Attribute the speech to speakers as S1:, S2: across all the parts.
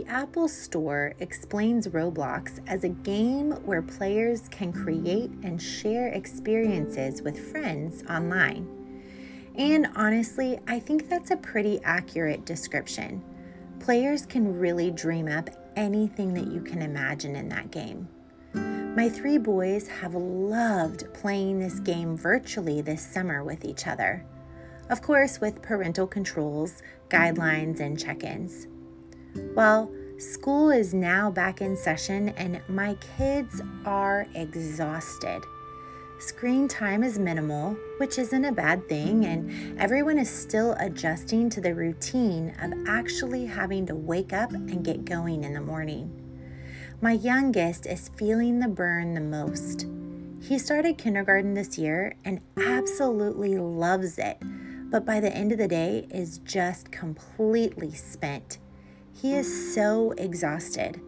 S1: the Apple Store explains Roblox as a game where players can create and share experiences with friends online. And honestly, I think that's a pretty accurate description. Players can really dream up anything that you can imagine in that game. My three boys have loved playing this game virtually this summer with each other. Of course, with parental controls, guidelines, and check ins. Well, school is now back in session and my kids are exhausted. Screen time is minimal, which isn't a bad thing, and everyone is still adjusting to the routine of actually having to wake up and get going in the morning. My youngest is feeling the burn the most. He started kindergarten this year and absolutely loves it, but by the end of the day is just completely spent. He is so exhausted.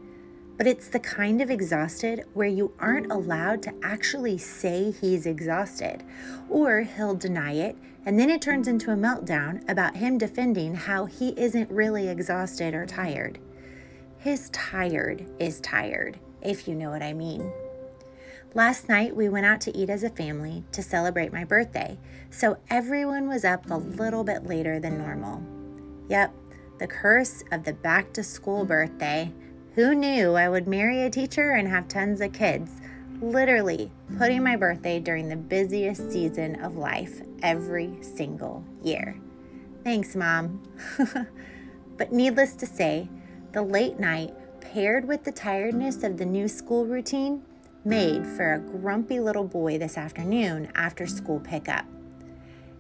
S1: But it's the kind of exhausted where you aren't allowed to actually say he's exhausted, or he'll deny it, and then it turns into a meltdown about him defending how he isn't really exhausted or tired. His tired is tired, if you know what I mean. Last night, we went out to eat as a family to celebrate my birthday, so everyone was up a little bit later than normal. Yep, the curse of the back to school birthday. Who knew I would marry a teacher and have tons of kids? Literally putting my birthday during the busiest season of life every single year. Thanks, Mom. but needless to say, the late night, paired with the tiredness of the new school routine, made for a grumpy little boy this afternoon after school pickup.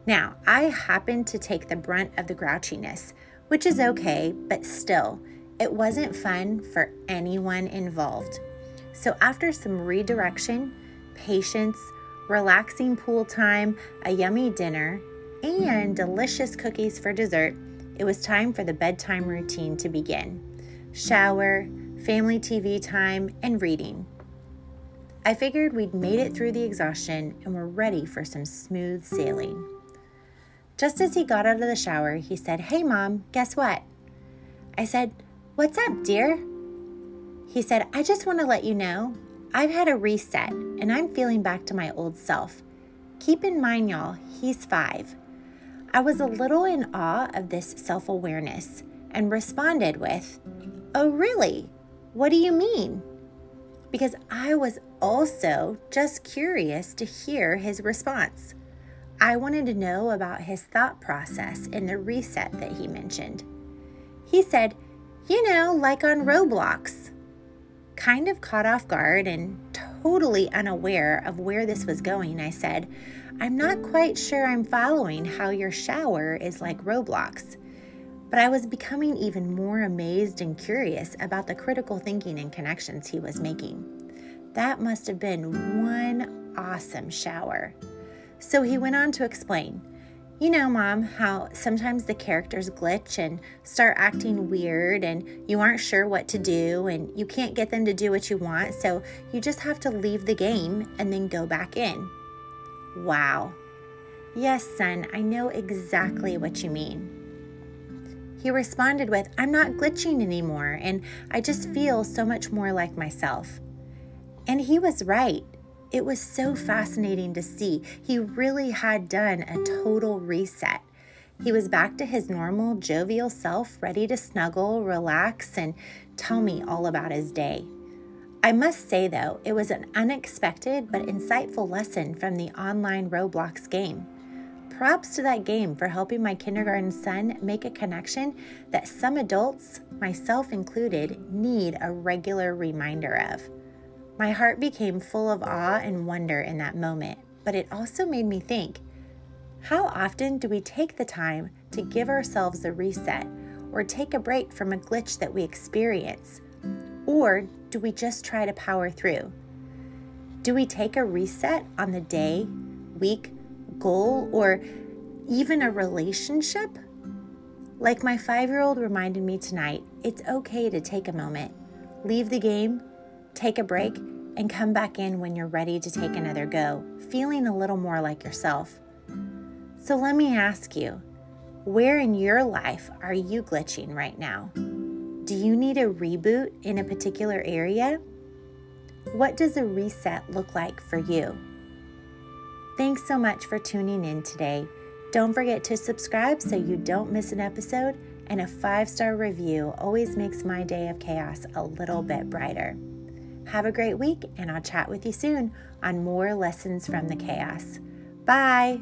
S1: Now, I happened to take the brunt of the grouchiness, which is okay, but still, it wasn't fun for anyone involved. So, after some redirection, patience, relaxing pool time, a yummy dinner, and delicious cookies for dessert, it was time for the bedtime routine to begin shower, family TV time, and reading. I figured we'd made it through the exhaustion and were ready for some smooth sailing. Just as he got out of the shower, he said, Hey, Mom, guess what? I said, What's up, dear? He said, I just want to let you know I've had a reset and I'm feeling back to my old self. Keep in mind, y'all, he's five. I was a little in awe of this self awareness and responded with, Oh, really? What do you mean? Because I was also just curious to hear his response. I wanted to know about his thought process in the reset that he mentioned. He said, You know, like on Roblox. Kind of caught off guard and totally unaware of where this was going, I said, I'm not quite sure I'm following how your shower is like Roblox. But I was becoming even more amazed and curious about the critical thinking and connections he was making. That must have been one awesome shower. So he went on to explain you know, mom, how sometimes the characters glitch and start acting weird, and you aren't sure what to do, and you can't get them to do what you want, so you just have to leave the game and then go back in. Wow. Yes, son, I know exactly what you mean. He responded with, I'm not glitching anymore, and I just feel so much more like myself. And he was right. It was so fascinating to see. He really had done a total reset. He was back to his normal, jovial self, ready to snuggle, relax, and tell me all about his day. I must say, though, it was an unexpected but insightful lesson from the online Roblox game. Props to that game for helping my kindergarten son make a connection that some adults, myself included, need a regular reminder of. My heart became full of awe and wonder in that moment, but it also made me think how often do we take the time to give ourselves a reset or take a break from a glitch that we experience? Or do we just try to power through? Do we take a reset on the day, week, goal, or even a relationship? Like my five year old reminded me tonight, it's okay to take a moment, leave the game, take a break, and come back in when you're ready to take another go, feeling a little more like yourself. So let me ask you where in your life are you glitching right now? Do you need a reboot in a particular area? What does a reset look like for you? Thanks so much for tuning in today. Don't forget to subscribe so you don't miss an episode, and a five star review always makes my day of chaos a little bit brighter. Have a great week, and I'll chat with you soon on more lessons from the chaos. Bye.